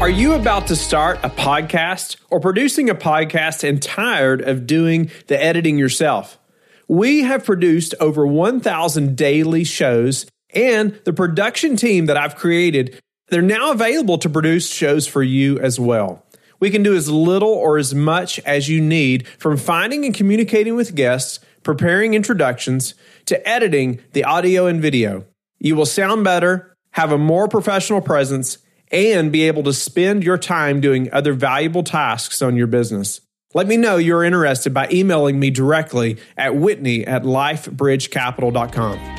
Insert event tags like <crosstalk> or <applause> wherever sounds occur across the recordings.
Are you about to start a podcast or producing a podcast and tired of doing the editing yourself? We have produced over 1,000 daily shows, and the production team that I've created, they're now available to produce shows for you as well. We can do as little or as much as you need from finding and communicating with guests, preparing introductions, to editing the audio and video. You will sound better, have a more professional presence, and be able to spend your time doing other valuable tasks on your business. Let me know you're interested by emailing me directly at whitney at lifebridgecapital.com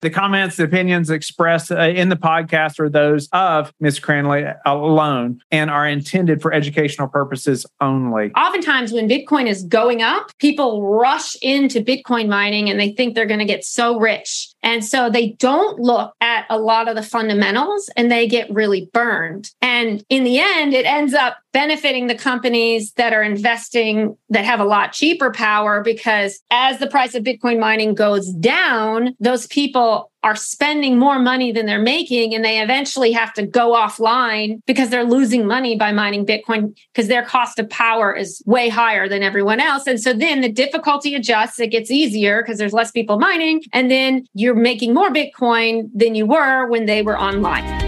the comments, the opinions expressed uh, in the podcast are those of Ms. Cranley alone and are intended for educational purposes only. Oftentimes, when Bitcoin is going up, people rush into Bitcoin mining and they think they're going to get so rich. And so they don't look at a lot of the fundamentals and they get really burned. And in the end, it ends up benefiting the companies that are investing that have a lot cheaper power because as the price of Bitcoin mining goes down, those people are spending more money than they're making and they eventually have to go offline because they're losing money by mining bitcoin because their cost of power is way higher than everyone else. And so then the difficulty adjusts. It gets easier because there's less people mining and then you're making more bitcoin than you were when they were online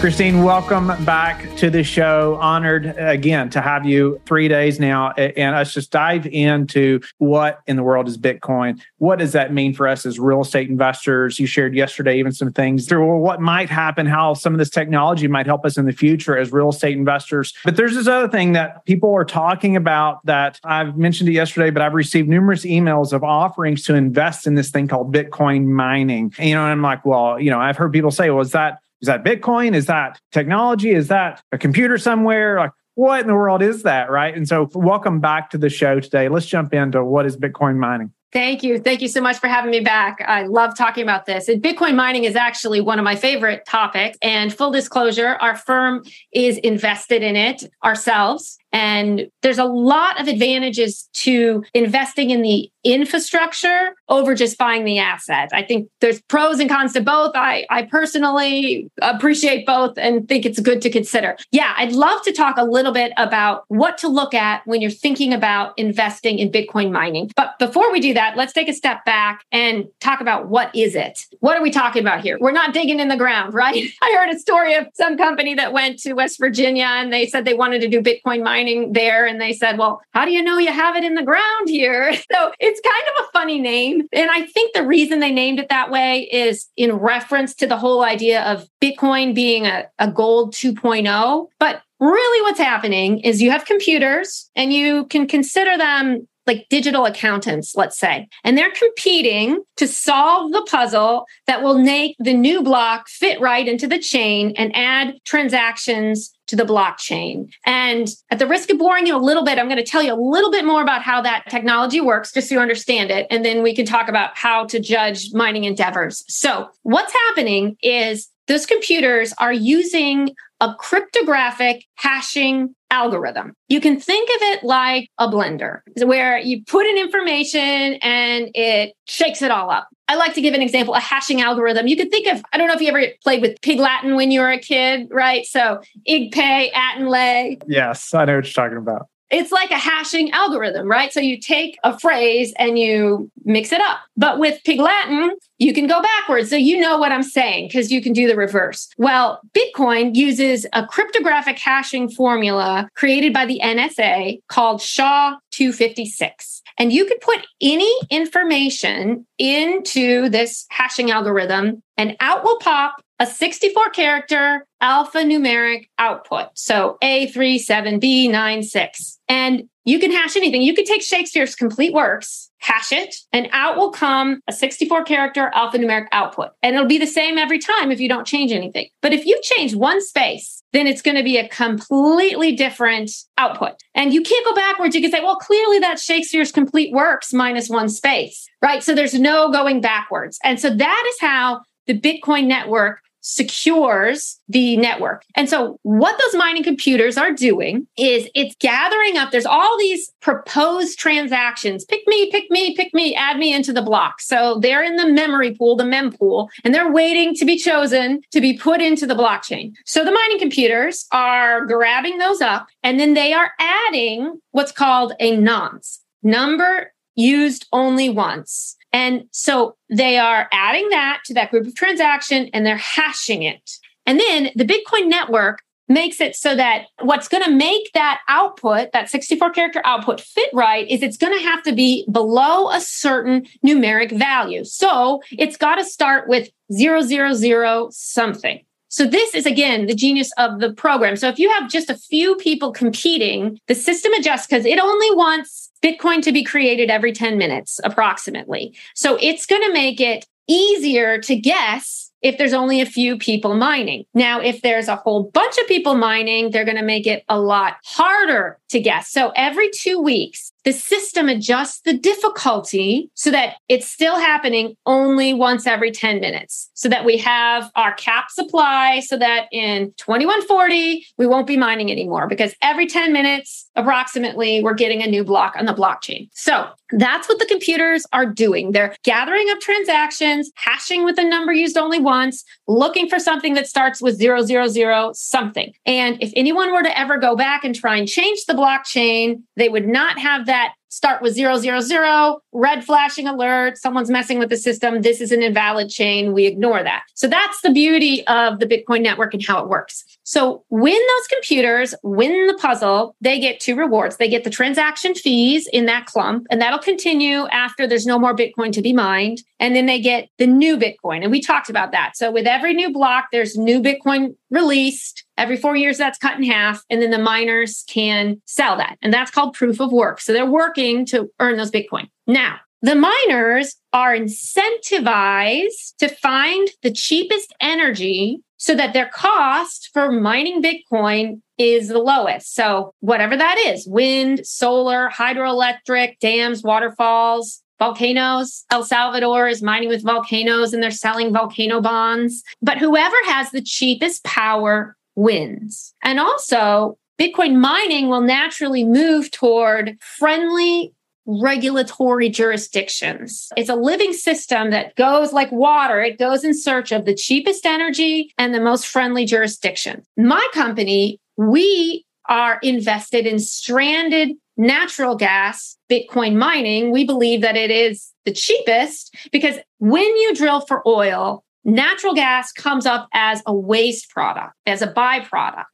Kristine, welcome back to the show. Honored uh, again to have you three days now. And let's just dive into what in the world is Bitcoin. What does that mean for us as real estate investors? You shared yesterday even some things through what might happen, how some of this technology might help us in the future as real estate investors. But there's this other thing that people are talking about that I've mentioned it yesterday, but I've received numerous emails of offerings to invest in this thing called Bitcoin mining. And, you know, and I'm like, well, you know, I've heard people say, well, is that is that Bitcoin? Is that technology? Is that a computer somewhere? Like, what in the world is that? Right. And so, welcome back to the show today. Let's jump into what is Bitcoin mining. Thank you. Thank you so much for having me back. I love talking about this. And Bitcoin mining is actually one of my favorite topics. And full disclosure, our firm is invested in it ourselves. And there's a lot of advantages to investing in the infrastructure over just buying the asset. I think there's pros and cons to both. I, I personally appreciate both and think it's good to consider. Yeah, I'd love to talk a little bit about what to look at when you're thinking about investing in Bitcoin mining. But before we do that, let's take a step back and talk about what is it? What are we talking about here? We're not digging in the ground, <laughs> right? I heard a story of some company that went to West Virginia and they said they wanted to do Bitcoin mining there and they said, Well, how do you know you have it in the ground here? <laughs> So it's kind of a funny name. And I think the reason they named it that way is in reference to the whole idea of Bitcoin being a, a gold 2.0. But really what's happening is you have computers and you can consider them like digital accountants, let's say, and they're competing to solve the puzzle that will make the new block fit right into the chain and add transactions to the blockchain. And at the risk of boring you a little bit, I'm going to tell you a little bit more about how that technology works, just so you understand it. And then we can talk about how to judge mining endeavors. So, what's happening is those computers are using a cryptographic hashing algorithm. You can think of it like a blender where you put in information and it shakes it all up. I like to give an example, a hashing algorithm. You could think of, I don't know if you ever played with Pig Latin when you were a kid, right? So igpay, at and lay. Yes, I know what you're talking about. It's like a hashing algorithm, right? So you take a phrase and you mix it up. But with Pig Latin, you can go backwards. So you know what I'm saying because you can do the reverse. Well, Bitcoin uses a cryptographic hashing formula created by the NSA called SHA 256. And you could put any information into this hashing algorithm and out will pop a 64 character alphanumeric output. So A37B96. And you can hash anything. You could take Shakespeare's complete works, hash it, and out will come a 64 character alphanumeric output. And it'll be the same every time if you don't change anything. But if you change one space, then it's going to be a completely different output. And you can't go backwards. You can say, well, clearly that's Shakespeare's complete works minus one space, right? So there's no going backwards. And so that is how the Bitcoin network secures the network. And so what those mining computers are doing is it's gathering up, there's all these proposed transactions. Pick me, pick me, pick me, add me into the block. So they're in the memory pool, the mempool, and they're waiting to be chosen to be put into the blockchain. So the mining computers are grabbing those up and then they are adding what's called a nonce number used only once. And so they are adding that to that group of transaction and they're hashing it. And then the Bitcoin network makes it so that what's going to make that output, that 64 character output fit right is it's going to have to be below a certain numeric value. So it's got to start with zero, zero, zero something. So this is again the genius of the program. So if you have just a few people competing, the system adjusts because it only wants Bitcoin to be created every 10 minutes approximately. So it's going to make it easier to guess if there's only a few people mining. Now, if there's a whole bunch of people mining, they're going to make it a lot harder to guess. So every two weeks, the system adjusts the difficulty so that it's still happening only once every 10 minutes so that we have our cap supply so that in 2140 we won't be mining anymore because every 10 minutes approximately we're getting a new block on the blockchain. So that's what the computers are doing. They're gathering up transactions hashing with a number used only once looking for something that starts with 000 something. And if anyone were to ever go back and try and change the blockchain they would not have that start with zero, zero, zero, red flashing alert, someone's messing with the system. This is an invalid chain. We ignore that. So that's the beauty of the Bitcoin network and how it works. So when those computers win the puzzle, they get two rewards. They get the transaction fees in that clump, and that'll continue after there's no more Bitcoin to be mined. And then they get the new Bitcoin. And we talked about that. So with every new block, there's new Bitcoin released. Every four years, that's cut in half. And then the miners can sell that. And that's called proof of work. So they're working to earn those Bitcoin. Now, the miners are incentivized to find the cheapest energy so that their cost for mining Bitcoin is the lowest. So, whatever that is wind, solar, hydroelectric, dams, waterfalls, volcanoes. El Salvador is mining with volcanoes and they're selling volcano bonds. But whoever has the cheapest power wins. And also, Bitcoin mining will naturally move toward friendly regulatory jurisdictions. It's a living system that goes like water. It goes in search of the cheapest energy and the most friendly jurisdiction. My company, we are invested in stranded natural gas Bitcoin mining. We believe that it is the cheapest because when you drill for oil, natural gas comes up as a waste product, as a byproduct.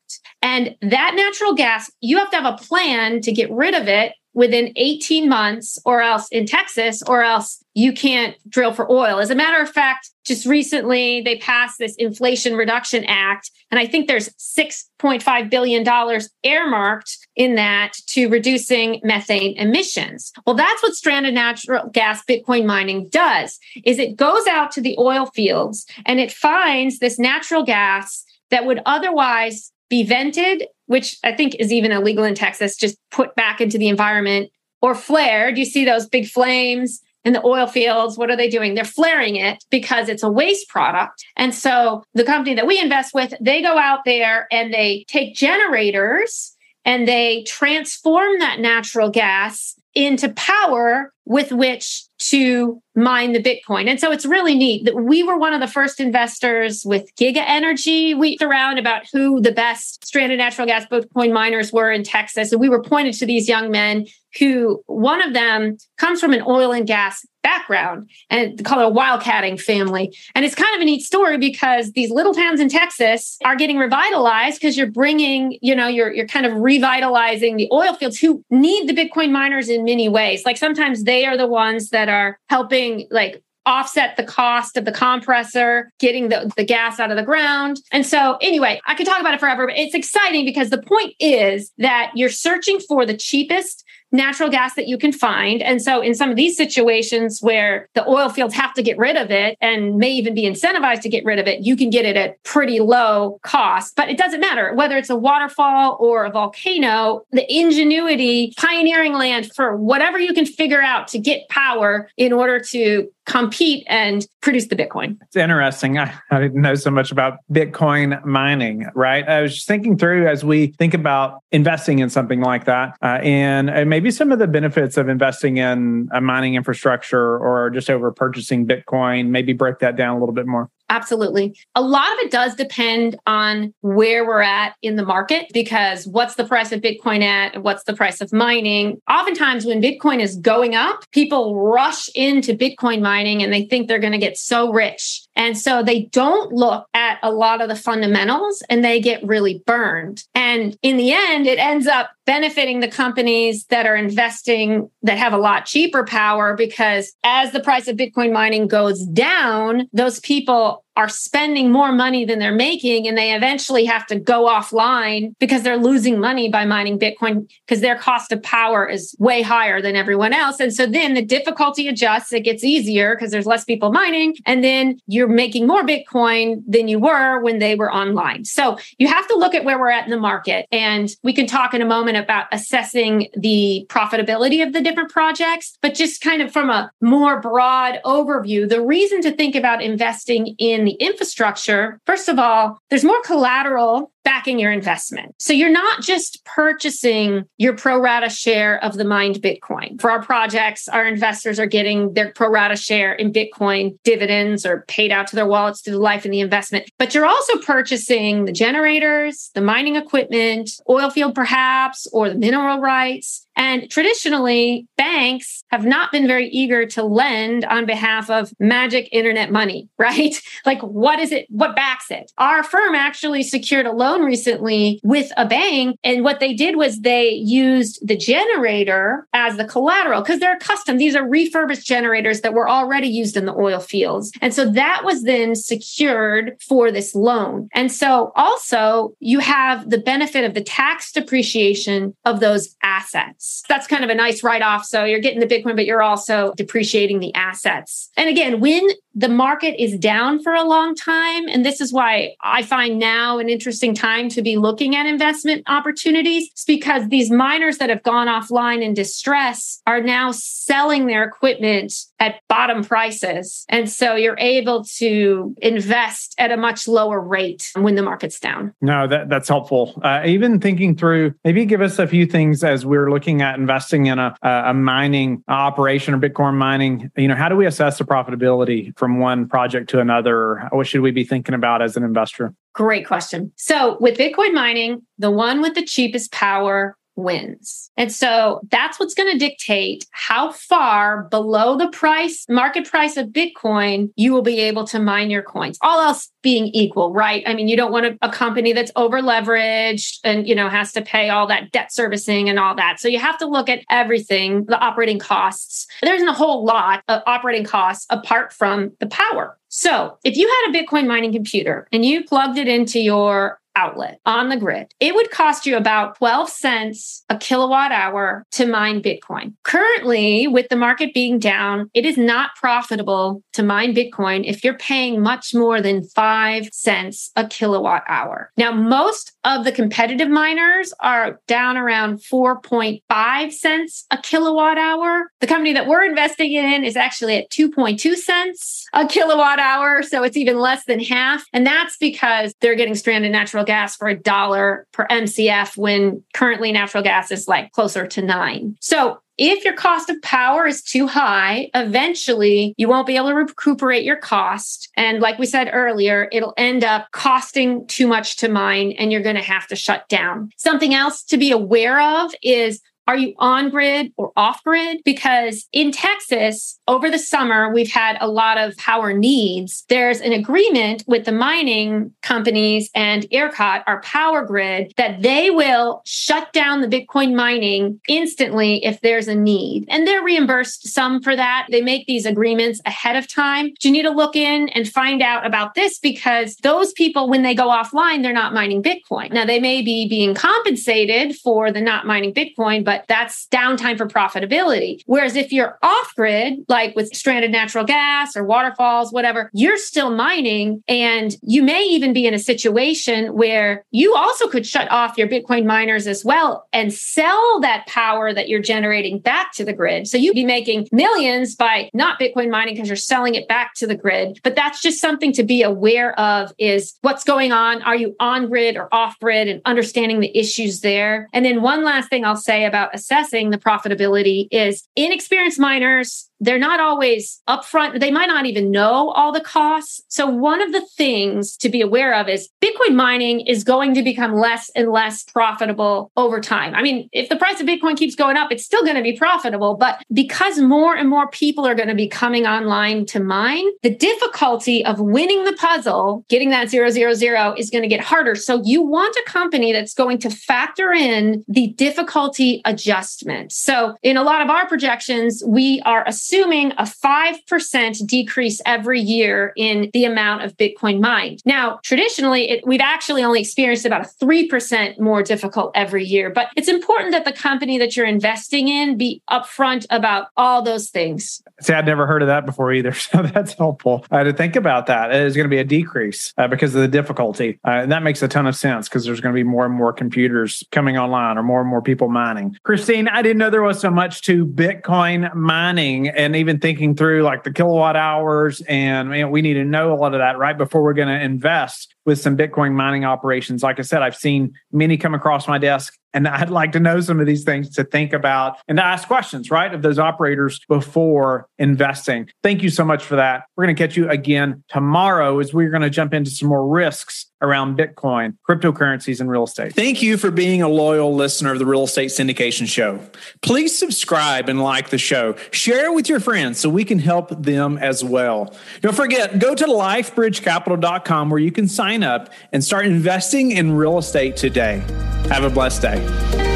And that natural gas, you have to have a plan to get rid of it within 18 months or else in Texas or else you can't drill for oil. As a matter of fact, just recently they passed this Inflation Reduction Act and I think there's 6.5 billion dollars earmarked in that to reducing methane emissions. Well, that's what stranded natural gas Bitcoin mining does. Is it goes out to the oil fields and it finds this natural gas that would otherwise be vented, which I think is even illegal in Texas, just put back into the environment or flared. You see those big flames in the oil fields. What are they doing? They're flaring it because it's a waste product. And so the company that we invest with, they go out there and they take generators and they transform that natural gas into power with which to mine the Bitcoin. And so it's really neat that we were one of the first investors with Giga Energy. We around about who the best stranded natural gas Bitcoin miners were in Texas. And we were pointed to these young men who one of them comes from an oil and gas background and call it a wildcatting family. And it's kind of a neat story because these little towns in Texas are getting revitalized because you're bringing, you know, you're, you're kind of revitalizing the oil fields who need the Bitcoin miners in many ways. Like sometimes they are the ones that are helping like offset the cost of the compressor, getting the, the gas out of the ground. And so, anyway, I could talk about it forever, but it's exciting because the point is that you're searching for the cheapest natural gas that you can find. And so, in some of these situations where the oil fields have to get rid of it and may even be incentivized to get rid of it, you can get it at pretty low cost. But it doesn't matter whether it's a waterfall or a volcano, the ingenuity, pioneering land for whatever you can figure out to get power in order to compete and produce the Bitcoin. It's interesting. I, I, didn't know so much about Bitcoin mining, right? I was thinking through as we think about investing in something like that uh, and, and maybe some of the benefits of investing in a mining infrastructure or just over purchasing Bitcoin, maybe break that down a little bit more. Absolutely. A lot of it does depend on where we're at in the market because what's the price of Bitcoin at? What's the price of mining? Oftentimes, when Bitcoin is going up, people rush into Bitcoin mining and they think they're going to get so rich. And so they don't look at a lot of the fundamentals and they get really burned. And in the end, it ends up benefiting the companies that are investing that have a lot cheaper power because as the price of Bitcoin mining goes down, those people well are spending more money than they're making and they eventually have to go offline because they're losing money by mining bitcoin because their cost of power is way higher than everyone else. And so then the difficulty adjusts. It gets easier because there's less people mining and then you're making more bitcoin than you were when they were online. So you have to look at where we're at in the market and we can talk in a moment about assessing the profitability of the different projects but just kind of from a more broad overview the reason to think about investing in the infrastructure, first of all, there's more collateral backing your investment. So you're not just purchasing your pro rata share of the mined Bitcoin. For our projects, our investors are getting their pro rata share in Bitcoin dividends or paid out to their wallets through the life of the investment. But you're also purchasing the generators, the mining equipment, oil field perhaps, or the mineral rights. And traditionally, banks have not been very eager to lend on behalf of magic internet money, <laughs> right? Like, what is it? What backs it? Our firm actually secured a loan recently with a bank. And what they did was they used the generator as the collateral because they're custom. These are refurbished generators that were already used in the oil fields. And so that was then secured for this loan. And so also you have the benefit of the tax depreciation of those assets. That's kind of a nice write off. So you're getting the Bitcoin, but you're also depreciating the assets. And again, when the market is down for a long time, and this is why I find now an interesting time to be looking at investment opportunities. It's because these miners that have gone offline in distress are now selling their equipment at bottom prices. And so you're able to invest at a much lower rate when the market's down. No, that, that's helpful. Uh, even thinking through, maybe give us a few things as we're looking at investing in a, a mining operation or Bitcoin mining. You know, how do we assess the profitability one project to another? What should we be thinking about as an investor? Great question. So, with Bitcoin mining, the one with the cheapest power wins. And so that's what's going to dictate how far below the price, market price of Bitcoin, you will be able to mine your coins. All else being equal, right? I mean, you don't want a, a company that's over leveraged and, you know, has to pay all that debt servicing and all that. So you have to look at everything, the operating costs. There isn't a whole lot of operating costs apart from the power. So if you had a Bitcoin mining computer and you plugged it into your outlet on the grid, it would cost you about 12 cents a kilowatt hour to mine Bitcoin. Currently, with the market being down, it is not profitable to mine Bitcoin if you're paying much more than 5 cents a kilowatt hour. Now, most of the competitive miners are down around 4.5 cents a kilowatt hour. The company that we're investing in is actually at 2.2 cents a kilowatt hour. So it's even less than half. And that's because they're getting stranded natural gas for a dollar per MCF when currently natural gas is like closer to nine. So if your cost of power is too high, eventually you won't be able to recuperate your cost. And like we said earlier, it'll end up costing too much to mine and you're going to have to shut down. Something else to be aware of is are you on grid or off grid? Because in Texas, over the summer, we've had a lot of power needs. There's an agreement with the mining companies and ERCOT, our power grid, that they will shut down the Bitcoin mining instantly if there's a need. And they're reimbursed some for that. They make these agreements ahead of time. But you need to look in and find out about this because those people, when they go offline, they're not mining Bitcoin. Now, they may be being compensated for the not mining Bitcoin, but but that's downtime for profitability. Whereas if you're off grid, like with stranded natural gas or waterfalls, whatever, you're still mining and you may even be in a situation where you also could shut off your Bitcoin miners as well and sell that power that you're generating back to the grid. So you'd be making millions by not Bitcoin mining because you're selling it back to the grid. But that's just something to be aware of is what's going on. Are you on grid or off grid and understanding the issues there? And then one last thing I'll say about assessing the profitability is inexperienced miners they're not always upfront. They might not even know all the costs. So, one of the things to be aware of is Bitcoin mining is going to become less and less profitable over time. I mean, if the price of Bitcoin keeps going up, it's still going to be profitable. But because more and more people are going to be coming online to mine, the difficulty of winning the puzzle, getting that zero, zero, zero is going to get harder. So, you want a company that's going to factor in the difficulty adjustment. So, in a lot of our projections, we are assuming a 5% decrease every year in the amount of Bitcoin mined. Now, traditionally, it, we've actually only experienced about a 3% more difficult every year, but it's important that the company that you're investing in be upfront about all those things. See, I'd never heard of that before either. <laughs> So that's helpful uh, to think about that. It is going to be a decrease uh, because of the difficulty. Uh, and that makes a ton of sense because there's going to be more and more computers coming online or more and more people mining. Kristine, I didn't know there was so much to Bitcoin mining and even thinking through like the kilowatt hours and man, we need to know a lot of that right before we're going to invest with some Bitcoin mining operations. Like I said, I've seen many come across my desk and <laughs> I'd like to know some of these things to think about and to ask questions, right, of those operators before investing. Thank you so much for that. We're going to catch you again tomorrow as we're going to jump into some more risks around Bitcoin, cryptocurrencies, and real estate. Thank you for being a loyal listener of the Real Estate Syndication Show. Please subscribe and like the show. Share it with your friends so we can help them as well. Don't forget, go to lifebridgecapital.com where you can sign up and start investing in real estate today. Have a blessed day.